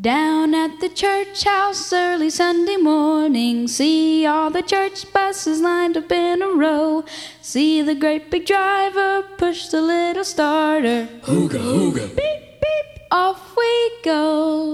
Down at the church house early Sunday morning, see all the church buses lined up in a row. See the great big driver push the little starter. Hooga, hooga. Beep, beep, off we go.